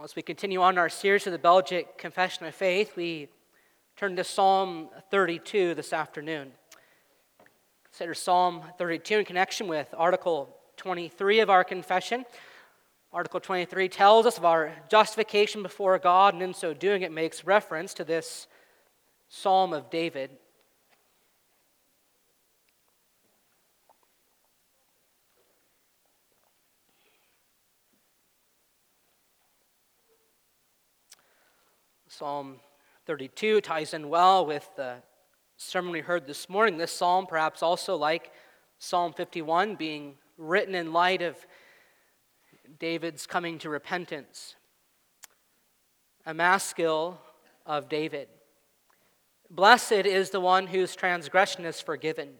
As we continue on our series of the Belgic Confession of Faith, we turn to Psalm 32 this afternoon. Consider Psalm 32 in connection with Article 23 of our confession. Article 23 tells us of our justification before God, and in so doing, it makes reference to this Psalm of David. Psalm 32 ties in well with the sermon we heard this morning. This psalm, perhaps also like Psalm 51, being written in light of David's coming to repentance. A maskil of David. Blessed is the one whose transgression is forgiven,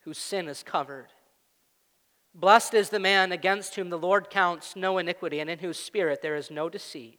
whose sin is covered. Blessed is the man against whom the Lord counts no iniquity, and in whose spirit there is no deceit.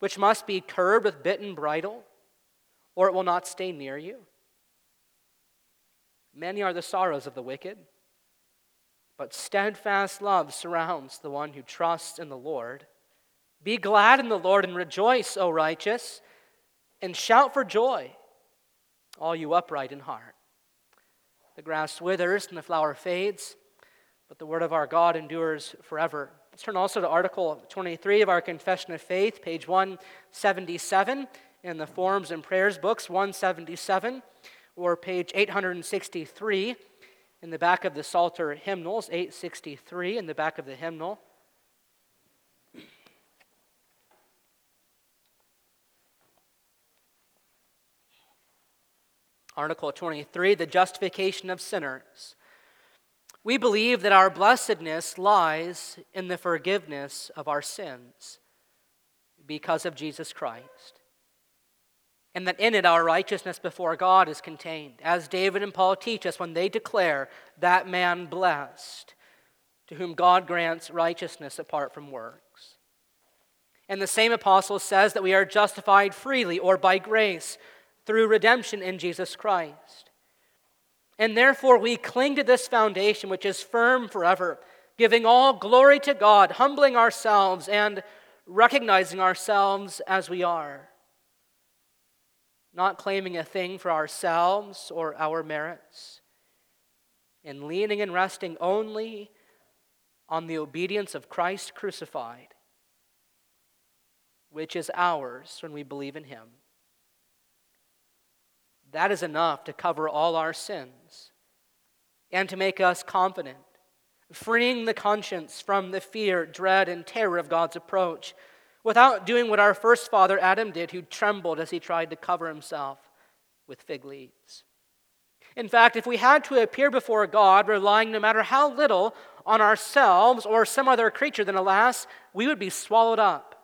which must be curbed with bit and bridle, or it will not stay near you. Many are the sorrows of the wicked, but steadfast love surrounds the one who trusts in the Lord. Be glad in the Lord and rejoice, O righteous, and shout for joy, all you upright in heart. The grass withers and the flower fades, but the word of our God endures forever. Let's turn also to Article 23 of our Confession of Faith, page 177 in the Forms and Prayers books, 177, or page 863 in the back of the Psalter hymnals, 863 in the back of the hymnal. Article 23, the justification of sinners. We believe that our blessedness lies in the forgiveness of our sins because of Jesus Christ. And that in it our righteousness before God is contained, as David and Paul teach us when they declare that man blessed, to whom God grants righteousness apart from works. And the same apostle says that we are justified freely or by grace through redemption in Jesus Christ. And therefore, we cling to this foundation, which is firm forever, giving all glory to God, humbling ourselves, and recognizing ourselves as we are. Not claiming a thing for ourselves or our merits, and leaning and resting only on the obedience of Christ crucified, which is ours when we believe in Him. That is enough to cover all our sins and to make us confident, freeing the conscience from the fear, dread, and terror of God's approach without doing what our first father Adam did, who trembled as he tried to cover himself with fig leaves. In fact, if we had to appear before God relying no matter how little on ourselves or some other creature, then alas, we would be swallowed up.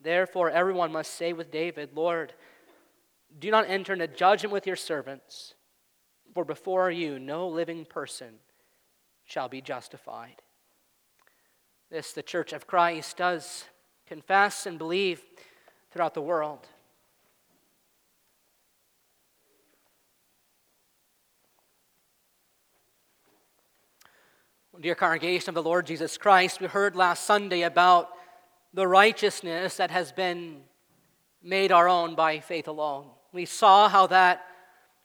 Therefore, everyone must say with David, Lord, do not enter into judgment with your servants, for before you no living person shall be justified. This the Church of Christ does confess and believe throughout the world. Dear congregation of the Lord Jesus Christ, we heard last Sunday about the righteousness that has been made our own by faith alone. We saw how that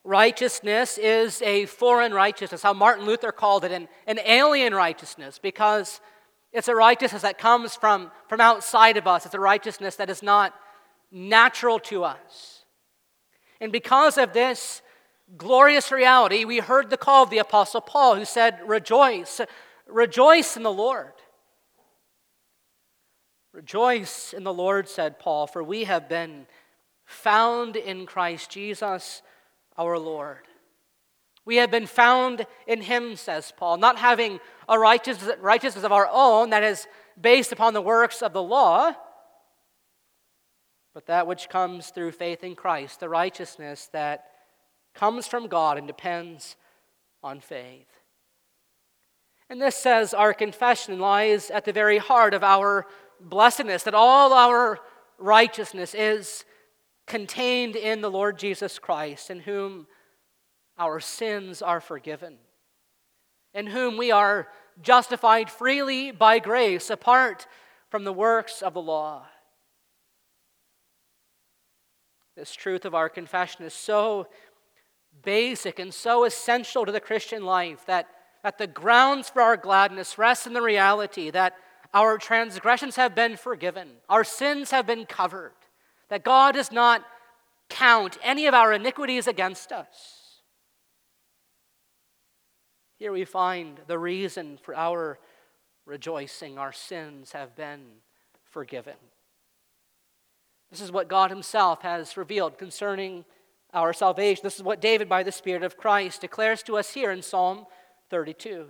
righteousness is a foreign righteousness, how Martin Luther called it an, an alien righteousness, because it's a righteousness that comes from, from outside of us. It's a righteousness that is not natural to us. And because of this glorious reality, we heard the call of the Apostle Paul, who said, Rejoice, rejoice in the Lord. Rejoice in the Lord, said Paul, for we have been found in Christ Jesus our Lord. We have been found in him, says Paul, not having a righteousness, righteousness of our own that is based upon the works of the law, but that which comes through faith in Christ, the righteousness that comes from God and depends on faith. And this says our confession lies at the very heart of our blessedness, that all our righteousness is contained in the Lord Jesus Christ, in whom our sins are forgiven, in whom we are justified freely by grace apart from the works of the law. This truth of our confession is so basic and so essential to the Christian life that, that the grounds for our gladness rest in the reality that our transgressions have been forgiven, our sins have been covered, that God does not count any of our iniquities against us. Here we find the reason for our rejoicing. Our sins have been forgiven. This is what God Himself has revealed concerning our salvation. This is what David, by the Spirit of Christ, declares to us here in Psalm 32.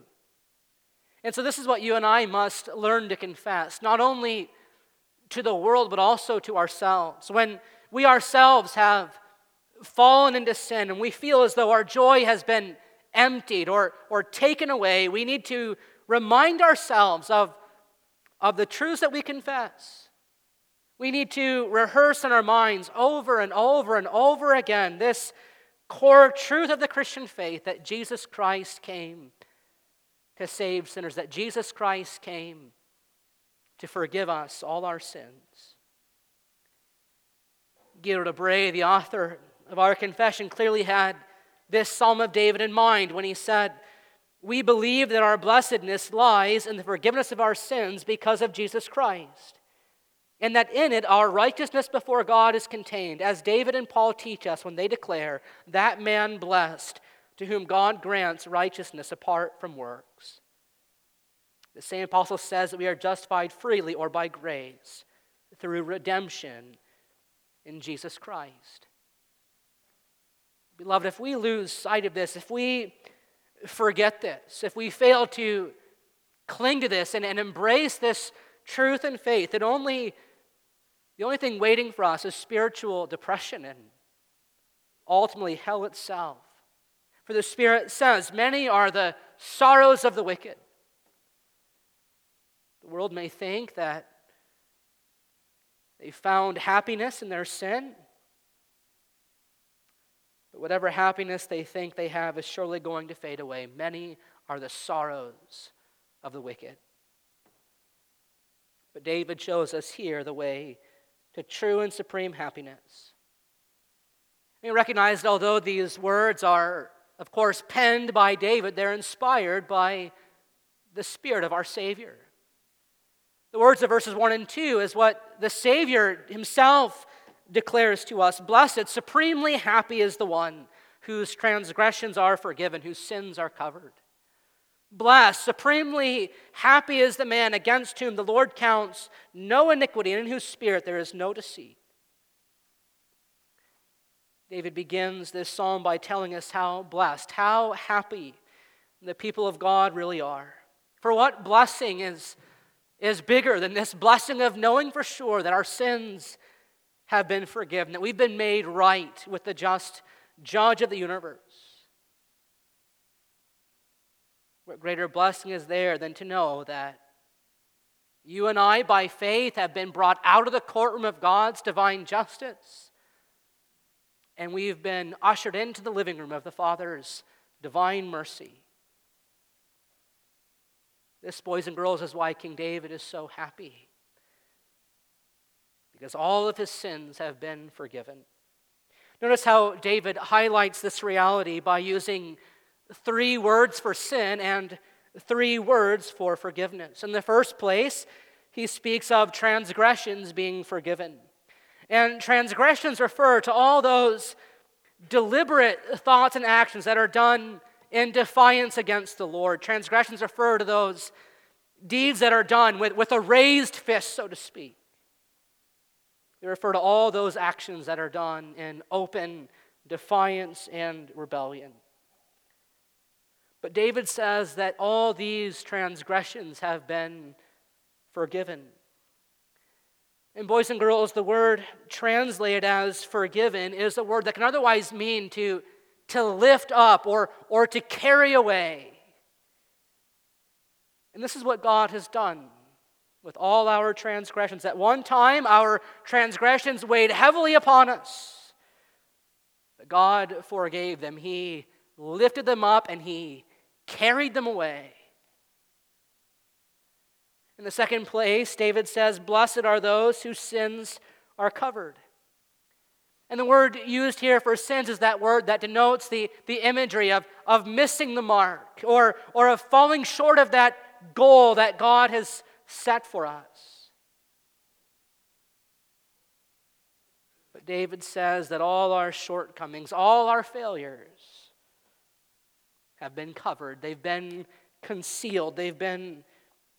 And so, this is what you and I must learn to confess, not only to the world, but also to ourselves. When we ourselves have fallen into sin and we feel as though our joy has been emptied or, or taken away, we need to remind ourselves of, of the truths that we confess. We need to rehearse in our minds over and over and over again this core truth of the Christian faith that Jesus Christ came to save sinners, that Jesus Christ came to forgive us all our sins. Guido de Brès, the author of our confession, clearly had this Psalm of David in mind when he said, We believe that our blessedness lies in the forgiveness of our sins because of Jesus Christ, and that in it our righteousness before God is contained, as David and Paul teach us when they declare, That man blessed to whom God grants righteousness apart from works. The same apostle says that we are justified freely or by grace through redemption in Jesus Christ. Beloved, if we lose sight of this, if we forget this, if we fail to cling to this and, and embrace this truth and faith, then only the only thing waiting for us is spiritual depression and ultimately hell itself. For the Spirit says, Many are the sorrows of the wicked. World may think that they found happiness in their sin. But whatever happiness they think they have is surely going to fade away. Many are the sorrows of the wicked. But David shows us here the way to true and supreme happiness. We recognize that although these words are, of course, penned by David, they're inspired by the Spirit of our Savior. The words of verses 1 and 2 is what the Savior himself declares to us Blessed, supremely happy is the one whose transgressions are forgiven, whose sins are covered. Blessed, supremely happy is the man against whom the Lord counts no iniquity, and in whose spirit there is no deceit. David begins this psalm by telling us how blessed, how happy the people of God really are. For what blessing is, is bigger than this blessing of knowing for sure that our sins have been forgiven, that we've been made right with the just judge of the universe. What greater blessing is there than to know that you and I, by faith, have been brought out of the courtroom of God's divine justice, and we've been ushered into the living room of the Father's divine mercy. This, boys and girls, is why King David is so happy because all of his sins have been forgiven. Notice how David highlights this reality by using three words for sin and three words for forgiveness. In the first place, he speaks of transgressions being forgiven. And transgressions refer to all those deliberate thoughts and actions that are done in defiance against the Lord. Transgressions refer to those deeds that are done with, with a raised fist, so to speak. They refer to all those actions that are done in open defiance and rebellion. But David says that all these transgressions have been forgiven. And, boys and girls, the word translated as forgiven is a word that can otherwise mean to, to lift up or, or to carry away. And this is what God has done with all our transgressions. At one time, our transgressions weighed heavily upon us. But God forgave them. He lifted them up and He carried them away. In the second place, David says, Blessed are those whose sins are covered. And the word used here for sins is that word that denotes the, the imagery of, of missing the mark or, or of falling short of that goal that God has set for us. But David says that all our shortcomings, all our failures have been covered, they've been concealed, they've been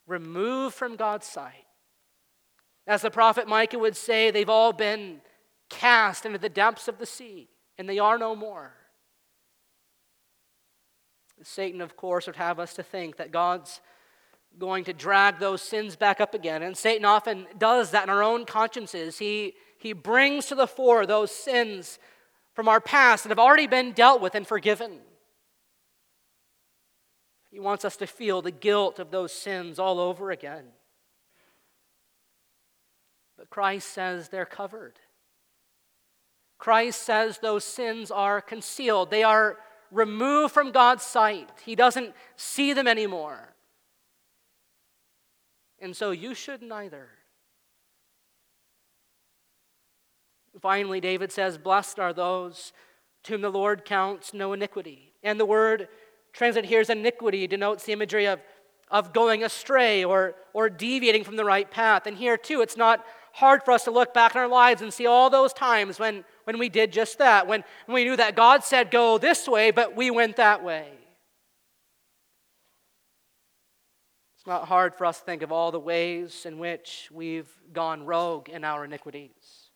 removed from God's sight. As the prophet Micah would say, they've all been cast into the depths of the sea, and they are no more. Satan, of course, would have us to think that God's going to drag those sins back up again. And Satan often does that in our own consciences. He, he brings to the fore those sins from our past that have already been dealt with and forgiven. He wants us to feel the guilt of those sins all over again. But Christ says they're covered. Christ says those sins are concealed, they are removed from God's sight. He doesn't see them anymore. And so you should neither. Finally, David says, Blessed are those to whom the Lord counts no iniquity. And the word translated here as iniquity denotes the imagery of, of going astray or, or deviating from the right path. And here, too, it's not hard for us to look back in our lives and see all those times when, when we did just that, when, when we knew that God said go this way, but we went that way. It's not hard for us to think of all the ways in which we've gone rogue in our iniquities.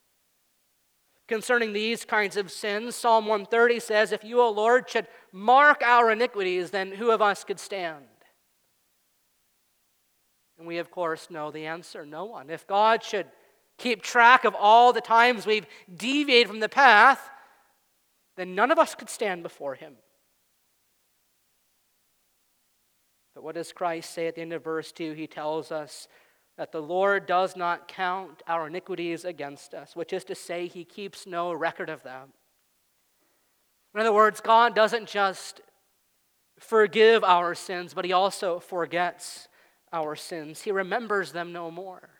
Concerning these kinds of sins, Psalm 130 says, If you, O Lord, should mark our iniquities, then who of us could stand? And we, of course, know the answer no one. If God should keep track of all the times we've deviated from the path, then none of us could stand before Him. But what does Christ say at the end of verse 2? He tells us that the Lord does not count our iniquities against us, which is to say, he keeps no record of them. In other words, God doesn't just forgive our sins, but he also forgets our sins. He remembers them no more.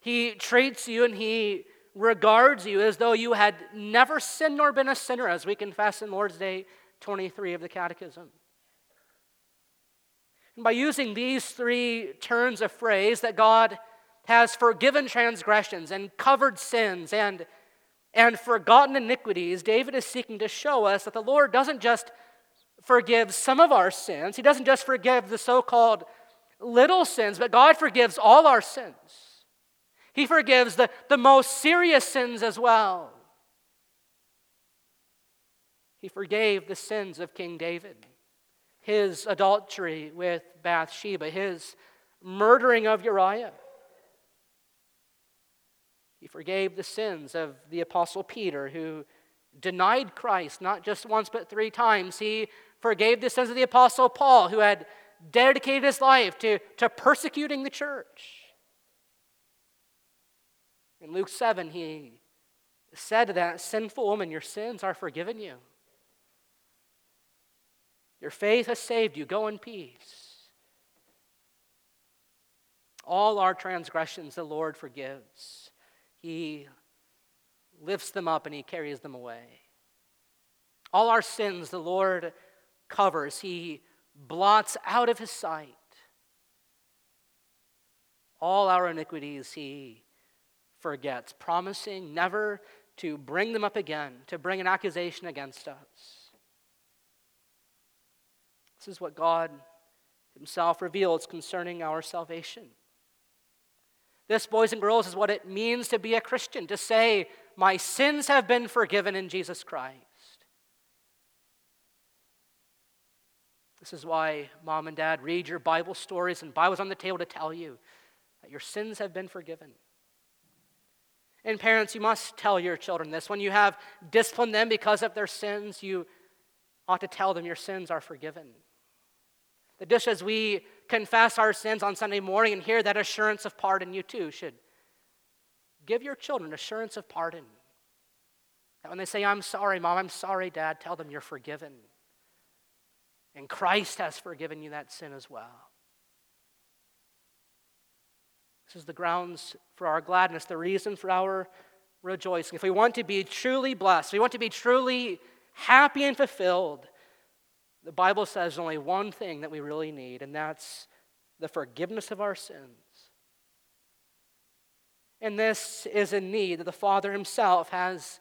He treats you and he regards you as though you had never sinned nor been a sinner, as we confess in Lord's Day 23 of the Catechism. And by using these three turns of phrase, that God has forgiven transgressions and covered sins and, and forgotten iniquities, David is seeking to show us that the Lord doesn't just forgive some of our sins, He doesn't just forgive the so called little sins, but God forgives all our sins. He forgives the, the most serious sins as well. He forgave the sins of King David his adultery with Bathsheba, his murdering of Uriah. He forgave the sins of the Apostle Peter, who denied Christ not just once but three times. He forgave the sins of the Apostle Paul, who had dedicated his life to, to persecuting the church. In Luke 7, he said to that sinful woman, Your sins are forgiven you. Your faith has saved you. Go in peace. All our transgressions the Lord forgives. He lifts them up and He carries them away. All our sins the Lord covers, He blots out of His sight. All our iniquities He forgets, promising never to bring them up again, to bring an accusation against us. This is what God Himself reveals concerning our salvation. This, boys and girls, is what it means to be a Christian, to say, My sins have been forgiven in Jesus Christ. This is why, mom and dad, read your Bible stories and Bibles on the table to tell you that your sins have been forgiven. And parents, you must tell your children this. When you have disciplined them because of their sins, you ought to tell them your sins are forgiven. That just as we confess our sins on Sunday morning and hear that assurance of pardon, you too should give your children assurance of pardon. That when they say, I'm sorry, mom, I'm sorry, dad, tell them you're forgiven. And Christ has forgiven you that sin as well. This is the grounds for our gladness, the reason for our rejoicing. If we want to be truly blessed, if we want to be truly happy and fulfilled, the Bible says only one thing that we really need, and that's the forgiveness of our sins. And this is a need that the Father Himself has,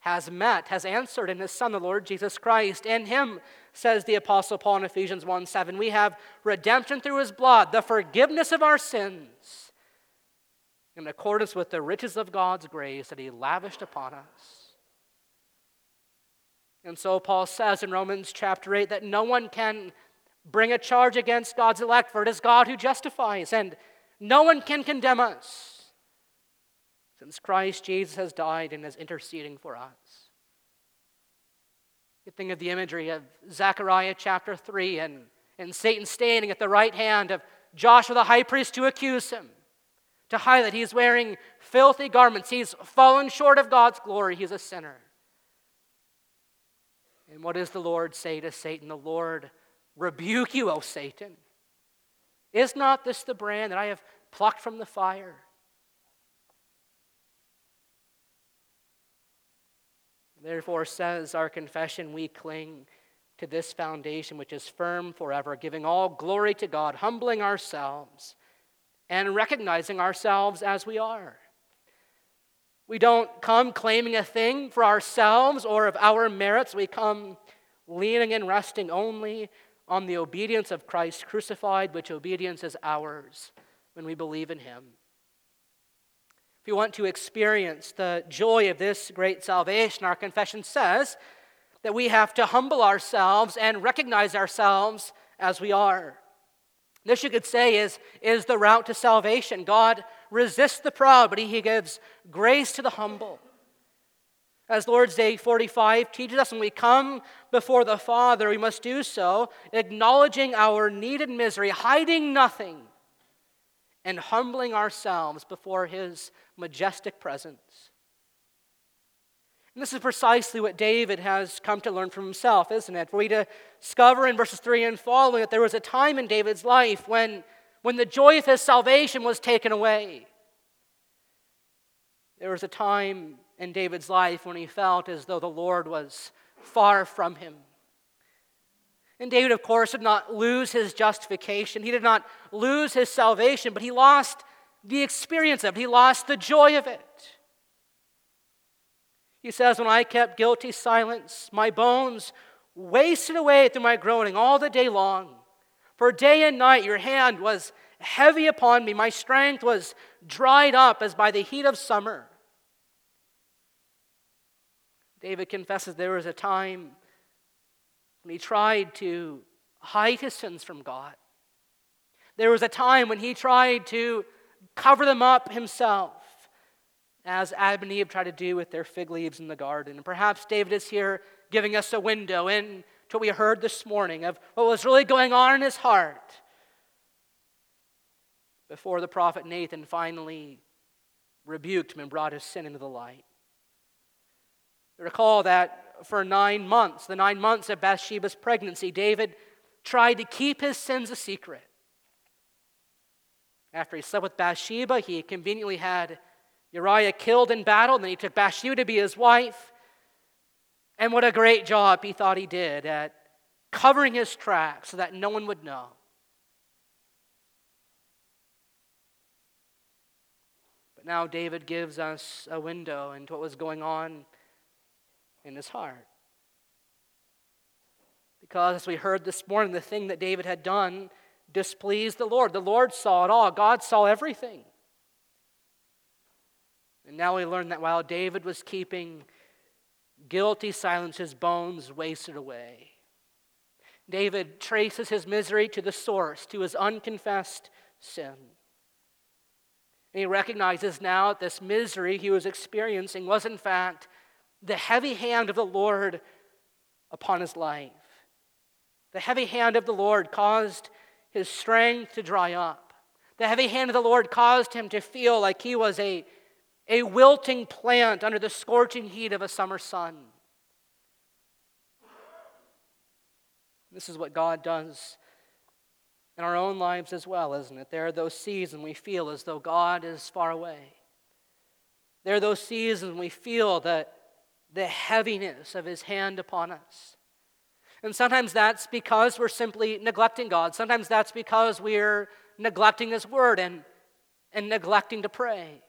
has met, has answered in His Son, the Lord Jesus Christ. In Him, says the Apostle Paul in Ephesians 1 7, we have redemption through His blood, the forgiveness of our sins, in accordance with the riches of God's grace that He lavished upon us. And so Paul says in Romans chapter 8 that no one can bring a charge against God's elect, for it is God who justifies, and no one can condemn us, since Christ Jesus has died and is interceding for us. You think of the imagery of Zechariah chapter 3 and, and Satan standing at the right hand of Joshua the high priest to accuse him, to highlight he's wearing filthy garments, he's fallen short of God's glory, he's a sinner. And what does the Lord say to Satan? The Lord rebuke you, O Satan. Is not this the brand that I have plucked from the fire? Therefore, says our confession, we cling to this foundation which is firm forever, giving all glory to God, humbling ourselves, and recognizing ourselves as we are. We don't come claiming a thing for ourselves or of our merits. We come leaning and resting only on the obedience of Christ crucified, which obedience is ours when we believe in Him. If you want to experience the joy of this great salvation, our confession says that we have to humble ourselves and recognize ourselves as we are. This, you could say, is, is the route to salvation. God resists the proud, but he gives grace to the humble. As Lord's Day 45 teaches us, when we come before the Father, we must do so acknowledging our need and misery, hiding nothing, and humbling ourselves before His majestic presence. And this is precisely what David has come to learn from himself, isn't it? For we to discover in verses 3 and following that there was a time in David's life when, when the joy of his salvation was taken away. There was a time in David's life when he felt as though the Lord was far from him. And David, of course, did not lose his justification. He did not lose his salvation, but he lost the experience of it. He lost the joy of it. He says, When I kept guilty silence, my bones wasted away through my groaning all the day long. For day and night your hand was heavy upon me. My strength was dried up as by the heat of summer. David confesses there was a time when he tried to hide his sins from God. There was a time when he tried to cover them up himself as Adam and Eve tried to do with their fig leaves in the garden. And perhaps David is here giving us a window into what we heard this morning of what was really going on in his heart before the prophet Nathan finally rebuked him and brought his sin into the light. Recall that for nine months, the nine months of Bathsheba's pregnancy, David tried to keep his sins a secret. After he slept with Bathsheba, he conveniently had Uriah killed in battle, and then he took Bathsheba to be his wife. And what a great job he thought he did at covering his tracks so that no one would know. But But now David gives us a window into what was going on in his heart. Because, as we heard this morning, the thing that David had done displeased the Lord. The Lord saw it all, God saw everything. And now we learn that while David was keeping guilty silence, his bones wasted away. David traces his misery to the source, to his unconfessed sin. And he recognizes now that this misery he was experiencing was, in fact, the heavy hand of the Lord upon his life. The heavy hand of the Lord caused his strength to dry up. The heavy hand of the Lord caused him to feel like he was a, a wilting plant under the scorching heat of a summer sun. This is what God does in our own lives as well, isn't it? There are those seasons we feel as though God is far away. There are those seasons we feel that the heaviness of his hand upon us. And sometimes that's because we're simply neglecting God. Sometimes that's because we're neglecting his word and, and neglecting to pray.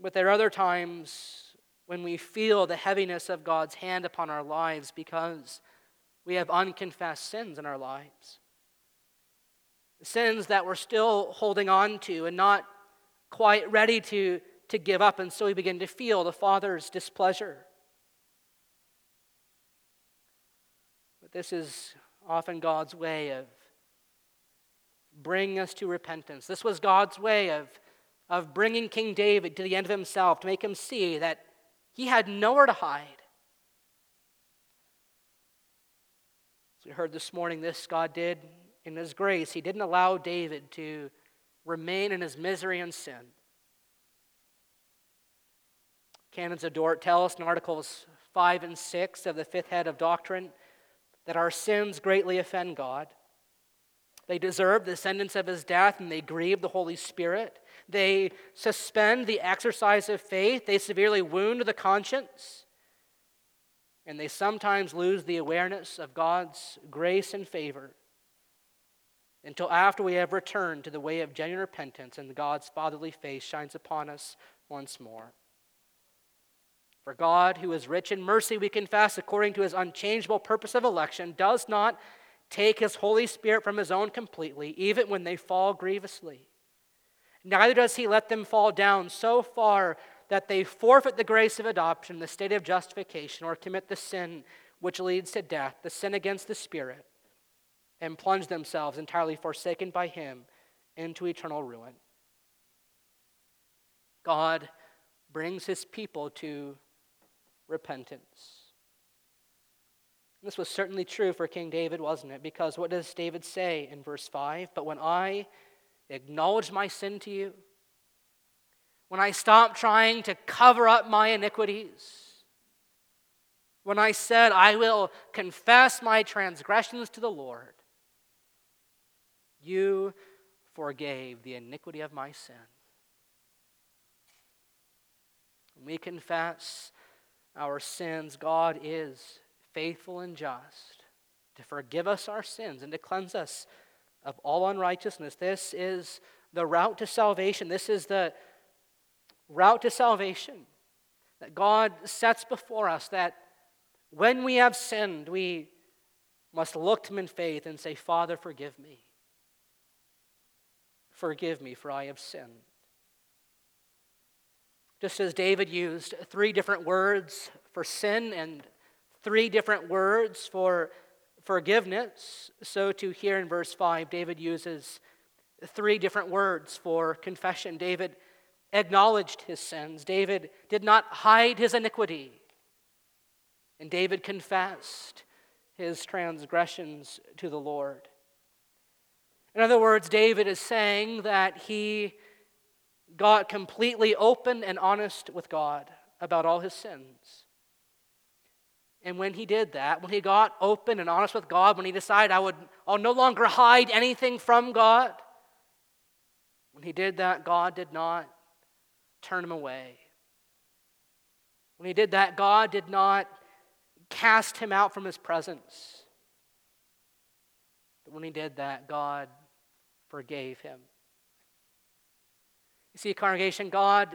But there are other times when we feel the heaviness of God's hand upon our lives because we have unconfessed sins in our lives. Sins that we're still holding on to and not quite ready to, to give up, and so we begin to feel the Father's displeasure. But this is often God's way of bringing us to repentance. This was God's way of, of bringing King David to the end of himself to make him see that he had nowhere to hide. As we heard this morning, this God did in His grace. He didn't allow David to remain in his misery and sin. Canons of Dort tell us in Articles 5 and 6 of the fifth head of doctrine that our sins greatly offend God. They deserve the sentence of his death and they grieve the Holy Spirit. They suspend the exercise of faith. They severely wound the conscience. And they sometimes lose the awareness of God's grace and favor until after we have returned to the way of genuine repentance and God's fatherly face shines upon us once more. For God, who is rich in mercy, we confess, according to his unchangeable purpose of election, does not take his Holy Spirit from his own completely, even when they fall grievously. Neither does he let them fall down so far that they forfeit the grace of adoption, the state of justification, or commit the sin which leads to death, the sin against the Spirit, and plunge themselves entirely forsaken by him into eternal ruin. God brings his people to repentance. This was certainly true for King David, wasn't it? Because what does David say in verse 5? But when I acknowledge my sin to you, when I stopped trying to cover up my iniquities, when I said, I will confess my transgressions to the Lord, you forgave the iniquity of my sin. When we confess our sins, God is faithful and just to forgive us our sins and to cleanse us of all unrighteousness. This is the route to salvation. This is the route to salvation that God sets before us that when we have sinned, we must look to Him in faith and say, Father, forgive me. Forgive me, for I have sinned. Just as David used three different words for sin and three different words for forgiveness. So, to here in verse 5, David uses three different words for confession. David acknowledged his sins, David did not hide his iniquity, and David confessed his transgressions to the Lord. In other words, David is saying that he got completely open and honest with God about all his sins. And when he did that, when he got open and honest with God, when he decided I would I'll no longer hide anything from God, when he did that, God did not turn him away. When he did that, God did not cast him out from his presence. But when he did that, God forgave him. You see, congregation, God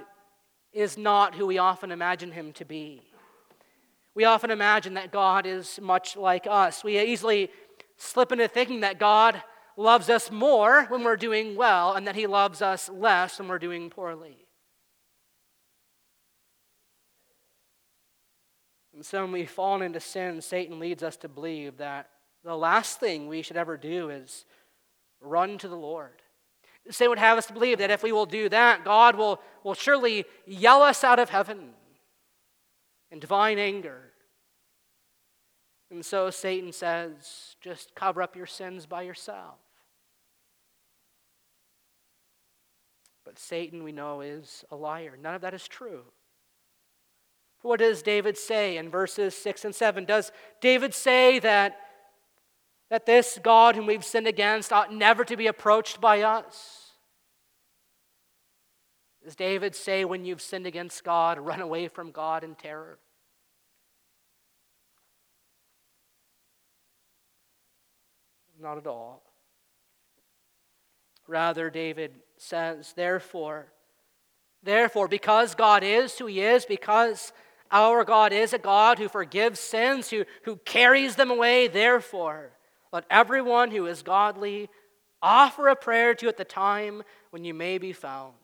is not who we often imagine him to be. We often imagine that God is much like us. We easily slip into thinking that God loves us more when we're doing well and that he loves us less when we're doing poorly. And so when we fall into sin, Satan leads us to believe that the last thing we should ever do is run to the Lord. Satan would have us to believe that if we will do that, God will, will surely yell us out of heaven in divine anger. And so Satan says, just cover up your sins by yourself. But Satan, we know, is a liar. None of that is true. What does David say in verses 6 and 7? Does David say that, that this God whom we've sinned against ought never to be approached by us? Does David say, when you've sinned against God, run away from God in terror? Not at all. Rather, David says, therefore, therefore, because God is who he is, because our God is a God who forgives sins, who, who carries them away. Therefore, let everyone who is godly offer a prayer to you at the time when you may be found.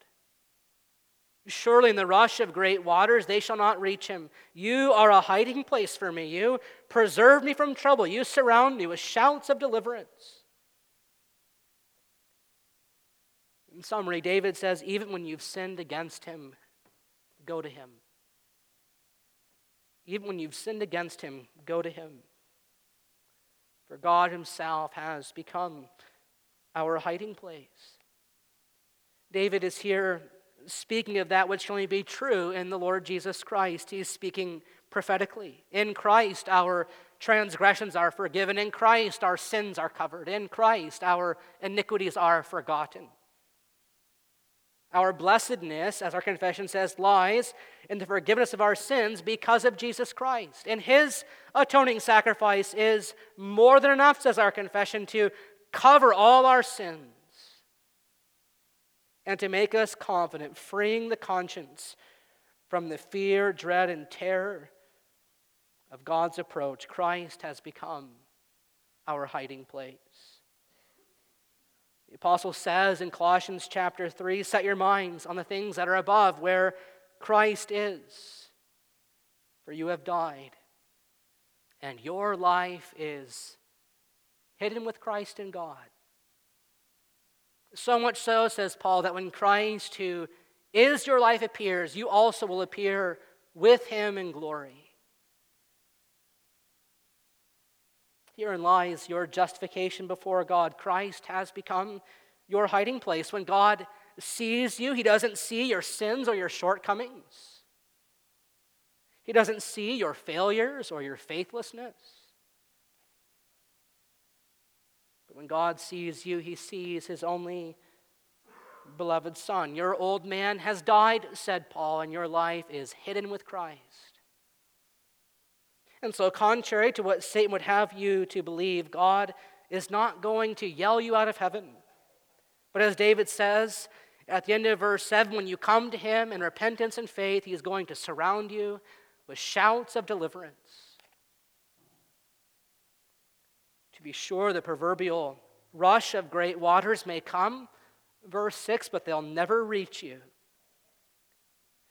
Surely in the rush of great waters they shall not reach him. You are a hiding place for me. You preserve me from trouble. You surround me with shouts of deliverance. In summary, David says, even when you've sinned against him, go to him. Even when you've sinned against him, go to him. For God himself has become our hiding place. David is here speaking of that which can only be true in the Lord Jesus Christ. He's speaking prophetically. In Christ, our transgressions are forgiven. In Christ, our sins are covered. In Christ, our iniquities are forgotten. Our blessedness, as our confession says, lies in the forgiveness of our sins because of Jesus Christ. And his atoning sacrifice is more than enough, says our confession, to cover all our sins and to make us confident, freeing the conscience from the fear, dread, and terror of God's approach. Christ has become our hiding place. The apostle says in Colossians chapter 3 set your minds on the things that are above, where Christ is. For you have died, and your life is hidden with Christ in God. So much so, says Paul, that when Christ, who is your life, appears, you also will appear with him in glory. Herein lies your justification before God. Christ has become your hiding place. When God sees you, He doesn't see your sins or your shortcomings, He doesn't see your failures or your faithlessness. But when God sees you, He sees His only beloved Son. Your old man has died, said Paul, and your life is hidden with Christ. And so, contrary to what Satan would have you to believe, God is not going to yell you out of heaven. But as David says at the end of verse 7, when you come to him in repentance and faith, he is going to surround you with shouts of deliverance. To be sure, the proverbial rush of great waters may come, verse 6, but they'll never reach you.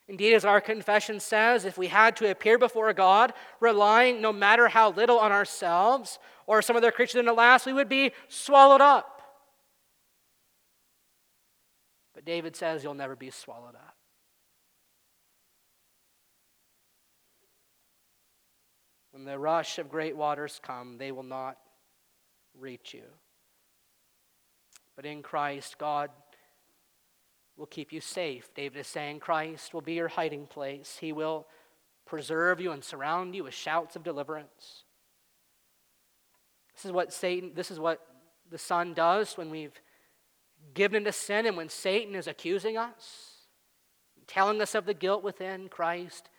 Indeed, as our confession says, if we had to appear before God, relying no matter how little on ourselves or some other creature than the last, we would be swallowed up. But David says you'll never be swallowed up. When the rush of great waters come, they will not reach you. But in Christ, God will keep you safe. David is saying Christ will be your hiding place. He will preserve you and surround you with shouts of deliverance. This is what Satan, this is what the Son does when we've given into sin and when Satan is accusing us, telling us of the guilt within Christ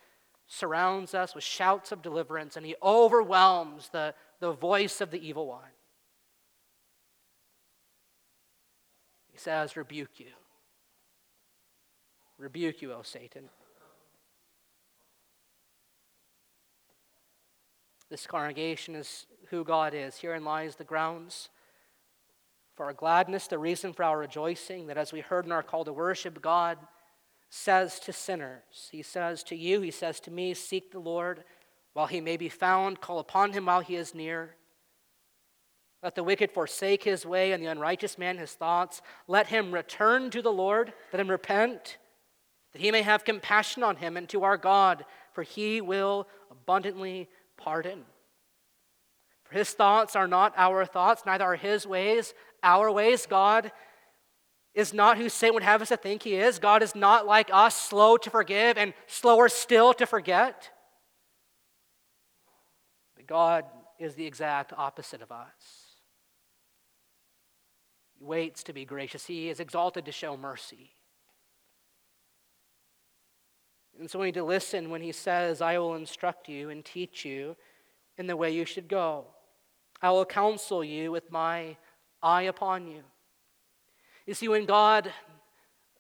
surrounds us with shouts of deliverance and he overwhelms the, the voice of the evil one. Says, Rebuke you. rebuke you, O Satan. This congregation is who God is. Herein lies the grounds for our gladness, the reason for our rejoicing, that as we heard in our call to worship, God says to sinners, He says to you, He says to me, Seek the Lord while He may be found, call upon Him while He is near. Let the wicked forsake his way and the unrighteous man his thoughts. Let him return to the Lord, let him repent, that he may have compassion on him and to our God, for he will abundantly pardon. For his thoughts are not our thoughts, neither are his ways our ways. God is not who Satan would have us to think he is. God is not like us, slow to forgive and slower still to forget. But God is the exact opposite of us. He waits to be gracious, He is exalted to show mercy. And so we need to listen when He says, I will instruct you and teach you in the way you should go. I will counsel you with my eye upon you. You see, when God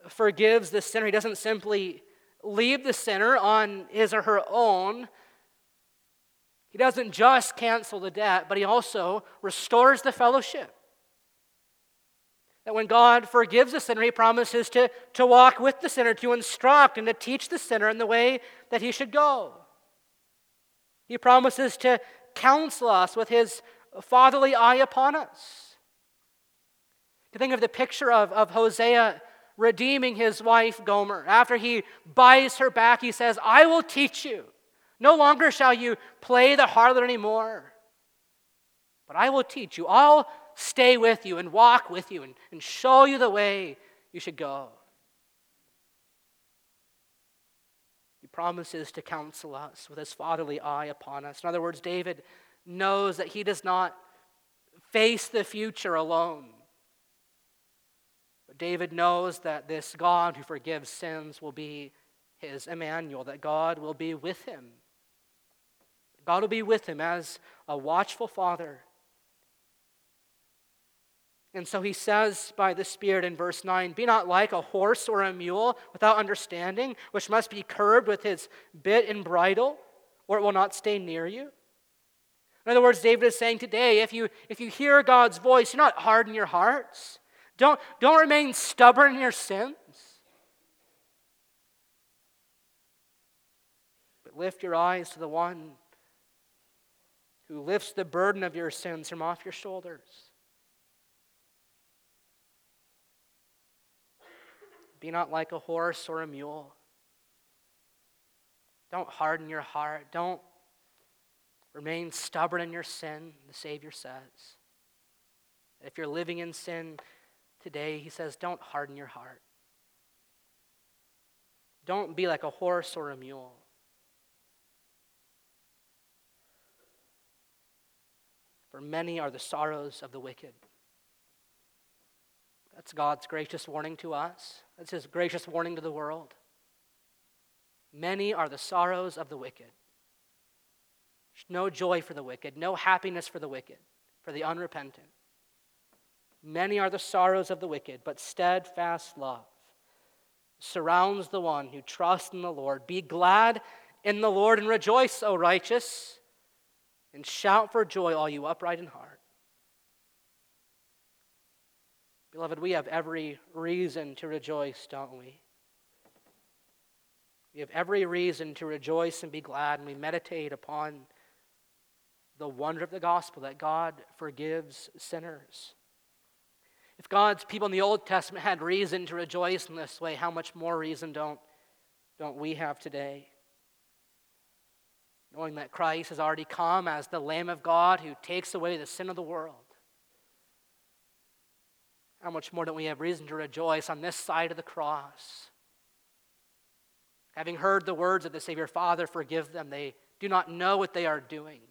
forgives the sinner, He doesn't simply leave the sinner on his or her own. He doesn't just cancel the debt, but He also restores the fellowship. That when God forgives a sinner, He promises to, to walk with the sinner, to instruct and to teach the sinner in the way that he should go. He promises to counsel us with His fatherly eye upon us. To think of the picture of, of Hosea redeeming his wife Gomer. After he buys her back, he says, I will teach you. No longer shall you play the harlot anymore, but I will teach you. I'll stay with you and walk with you and, and show you the way you should go. He promises to counsel us with his fatherly eye upon us. In other words, David knows that he does not face the future alone. But David knows that this God who forgives sins will be his Emmanuel, that God will be with him. God will be with him as a watchful father. And so he says by the Spirit in verse 9 Be not like a horse or a mule without understanding, which must be curbed with his bit and bridle, or it will not stay near you. In other words, David is saying today, if you, if you hear God's voice, do not harden your hearts. Don't, don't remain stubborn in your sins. But lift your eyes to the one who lifts the burden of your sins from off your shoulders. Be not like a horse or a mule. Don't harden your heart. Don't Remain stubborn in your sin, the Savior says. If you're living in sin today, he says, don't harden your heart. Don't be like a horse or a mule. For many are the sorrows of the wicked. That's God's gracious warning to us. That's his gracious warning to the world. Many are the sorrows of the wicked. No joy for the wicked, no happiness for the wicked, for the unrepentant. Many are the sorrows of the wicked, but steadfast love surrounds the one who trusts in the Lord. Be glad in the Lord and rejoice, O righteous, and shout for joy, all you upright in heart. Beloved, we have every reason to rejoice, don't we? We have every reason to rejoice and be glad, and we meditate upon the wonder of the gospel that God forgives sinners. If God's people in the Old Testament had reason to rejoice in this way, how much more reason don't, don't we have today? Knowing that Christ has already come as the Lamb of God who takes away the sin of the world. How much more don't we have reason to rejoice on this side of the cross? Having heard the words of the Savior, Father, forgive them. They do not know what they are doing.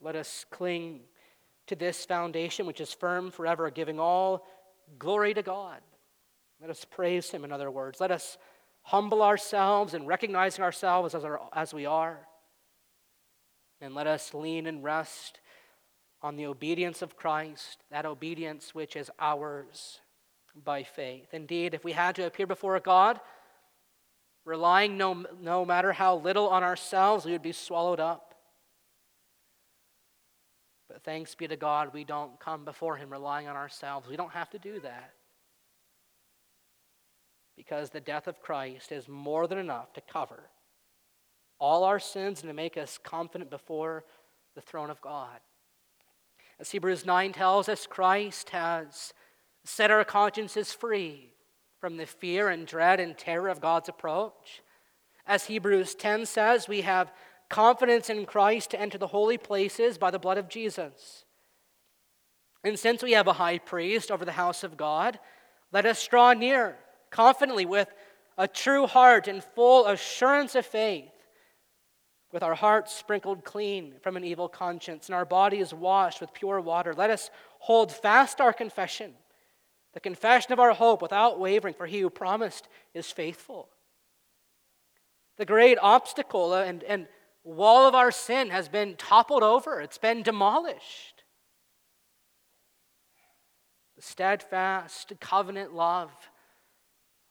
Let us cling to this foundation, which is firm forever, giving all glory to God. Let us praise Him, in other words. Let us humble ourselves and recognizing ourselves as, our, as we are. And let us lean and rest on the obedience of Christ, that obedience which is ours by faith. Indeed, if we had to appear before God, relying no, no matter how little on ourselves, we would be swallowed up. But thanks be to God, we don't come before Him relying on ourselves. We don't have to do that. Because the death of Christ is more than enough to cover all our sins and to make us confident before the throne of God. As Hebrews 9 tells us, Christ has set our consciences free from the fear and dread and terror of God's approach. As Hebrews 10 says, we have confidence in Christ to enter the holy places by the blood of Jesus. And since we have a high priest over the house of God, let us draw near confidently with a true heart and full assurance of faith with our hearts sprinkled clean from an evil conscience and our bodies washed with pure water, let us hold fast our confession, the confession of our hope without wavering, for he who promised is faithful. The great obstacle and, and wall of our sin has been toppled over, it's been demolished. The steadfast covenant love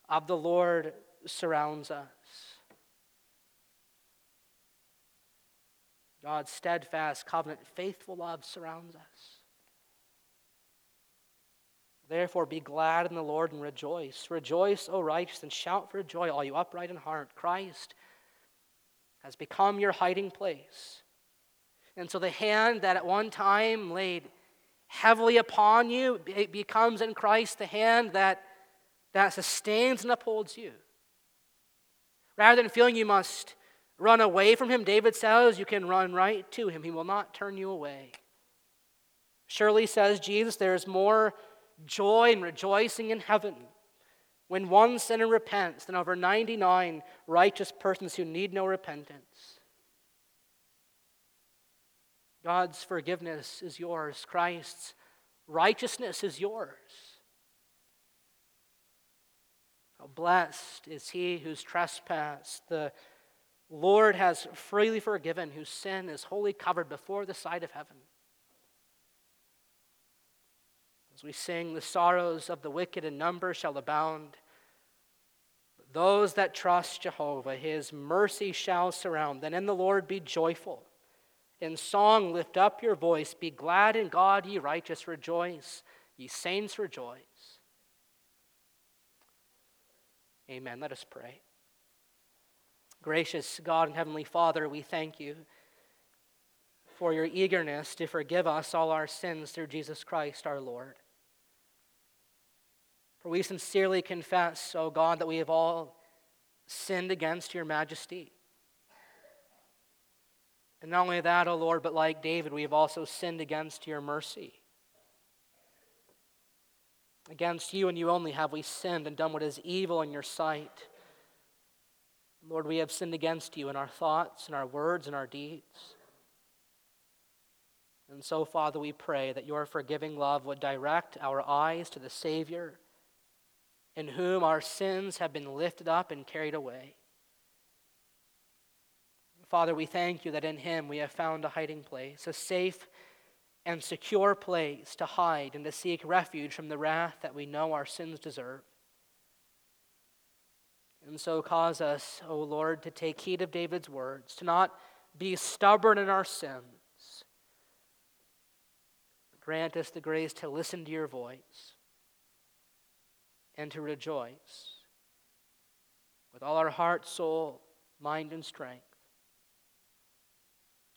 of the Lord surrounds us. God's steadfast, covenant, faithful love surrounds us. Therefore, be glad in the Lord and rejoice. Rejoice, O righteous, and shout for joy, all you upright in heart. Christ has become your hiding place. And so the hand that at one time laid heavily upon you it becomes in Christ the hand that, that sustains and upholds you. Rather than feeling you must run away from him, David says, you can run right to him. He will not turn you away. Surely, says Jesus, there is more joy and rejoicing in heaven when one sinner repents than over 99 righteous persons who need no repentance. God's forgiveness is yours, Christ's righteousness is yours. How blessed is he whose trespass, the Lord has freely forgiven, whose sin is wholly covered before the sight of heaven. As we sing, the sorrows of the wicked in number shall abound. Those that trust Jehovah, his mercy shall surround. Then in the Lord be joyful. In song lift up your voice. Be glad in God, ye righteous, rejoice. Ye saints, rejoice. Amen. Let us pray. Gracious God and Heavenly Father, we thank you for your eagerness to forgive us all our sins through Jesus Christ our Lord. For we sincerely confess, O oh God, that we have all sinned against your majesty. And not only that, O oh Lord, but like David, we have also sinned against your mercy. Against you and you only have we sinned and done what is evil in your sight. Lord, we have sinned against you in our thoughts, in our words, and our deeds. And so, Father, we pray that your forgiving love would direct our eyes to the Savior, in whom our sins have been lifted up and carried away. Father, we thank you that in him we have found a hiding place, a safe and secure place to hide and to seek refuge from the wrath that we know our sins deserve. And so cause us, O Lord, to take heed of David's words, to not be stubborn in our sins. Grant us the grace to listen to your voice and to rejoice with all our heart, soul, mind, and strength.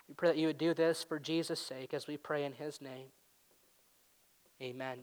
We pray that you would do this for Jesus' sake as we pray in his name. Amen.